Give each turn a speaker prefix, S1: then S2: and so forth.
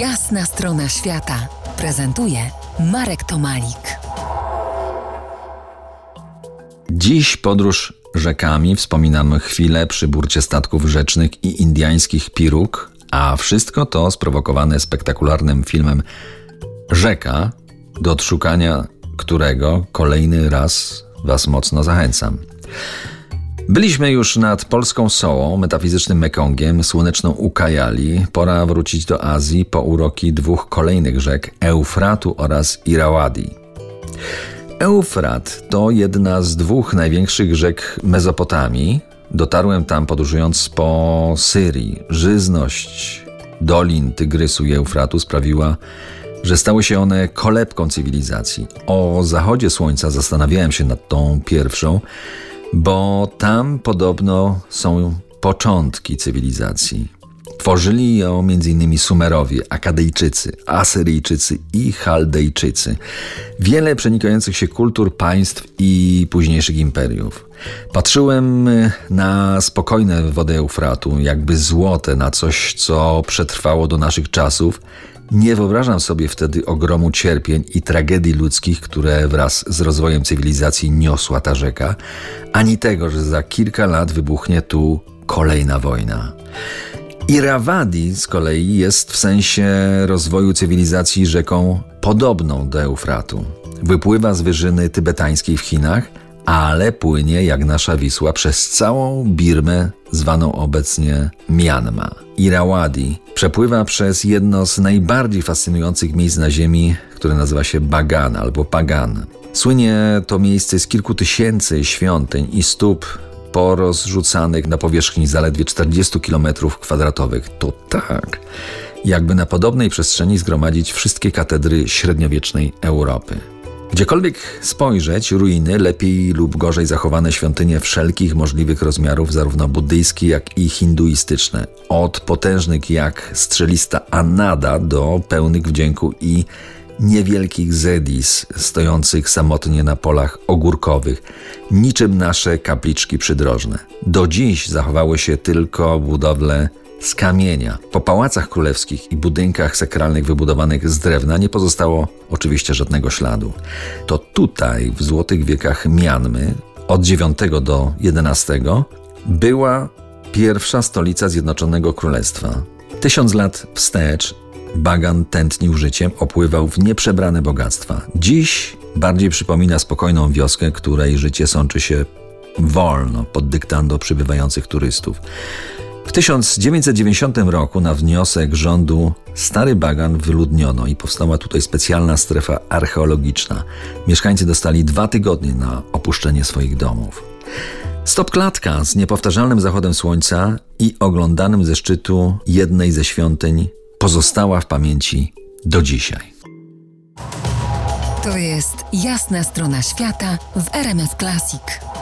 S1: Jasna strona świata prezentuje Marek Tomalik.
S2: Dziś podróż rzekami wspominamy chwilę przy burcie statków rzecznych i indyjskich piruk, a wszystko to sprowokowane spektakularnym filmem Rzeka, do odszukania którego kolejny raz Was mocno zachęcam. Byliśmy już nad polską Sołą, metafizycznym Mekongiem, słoneczną Ukajali. Pora wrócić do Azji po uroki dwóch kolejnych rzek Eufratu oraz Irawadi. Eufrat to jedna z dwóch największych rzek Mezopotamii. Dotarłem tam podróżując po Syrii. Żyzność dolin Tygrysu i Eufratu sprawiła, że stały się one kolebką cywilizacji. O zachodzie słońca zastanawiałem się nad tą pierwszą, bo tam podobno są początki cywilizacji. Tworzyli ją m.in. Sumerowie, Akadejczycy, Asyryjczycy i Chaldejczycy. Wiele przenikających się kultur, państw i późniejszych imperiów. Patrzyłem na spokojne wody Eufratu, jakby złote, na coś, co przetrwało do naszych czasów. Nie wyobrażam sobie wtedy ogromu cierpień i tragedii ludzkich, które wraz z rozwojem cywilizacji niosła ta rzeka, ani tego, że za kilka lat wybuchnie tu kolejna wojna. Irawadi z kolei jest w sensie rozwoju cywilizacji rzeką podobną do Eufratu. Wypływa z wyżyny tybetańskiej w Chinach, ale płynie jak nasza Wisła przez całą Birmę, zwaną obecnie Myanma. Irawadi przepływa przez jedno z najbardziej fascynujących miejsc na Ziemi, które nazywa się Bagan albo Pagan. Słynie to miejsce z kilku tysięcy świątyń i stóp porozrzucanych na powierzchni zaledwie 40 km kwadratowych. To tak, jakby na podobnej przestrzeni zgromadzić wszystkie katedry średniowiecznej Europy. Gdziekolwiek spojrzeć, ruiny, lepiej lub gorzej zachowane świątynie wszelkich możliwych rozmiarów, zarówno buddyjskie, jak i hinduistyczne. Od potężnych jak strzelista Anada do pełnych wdzięku i niewielkich zedis stojących samotnie na polach ogórkowych, niczym nasze kapliczki przydrożne. Do dziś zachowały się tylko budowle z kamienia. Po pałacach królewskich i budynkach sakralnych wybudowanych z drewna nie pozostało oczywiście żadnego śladu. To tutaj, w złotych wiekach Mianmy, od IX do XI, była pierwsza stolica Zjednoczonego Królestwa. Tysiąc lat wstecz Bagan tętnił życiem, opływał w nieprzebrane bogactwa. Dziś bardziej przypomina spokojną wioskę, której życie sączy się wolno pod dyktando przybywających turystów. W 1990 roku na wniosek rządu Stary Bagan wyludniono i powstała tutaj specjalna strefa archeologiczna. Mieszkańcy dostali dwa tygodnie na opuszczenie swoich domów. Stop klatka z niepowtarzalnym zachodem słońca i oglądanym ze szczytu jednej ze świątyń pozostała w pamięci do dzisiaj.
S1: To jest jasna strona świata w RMS Classic.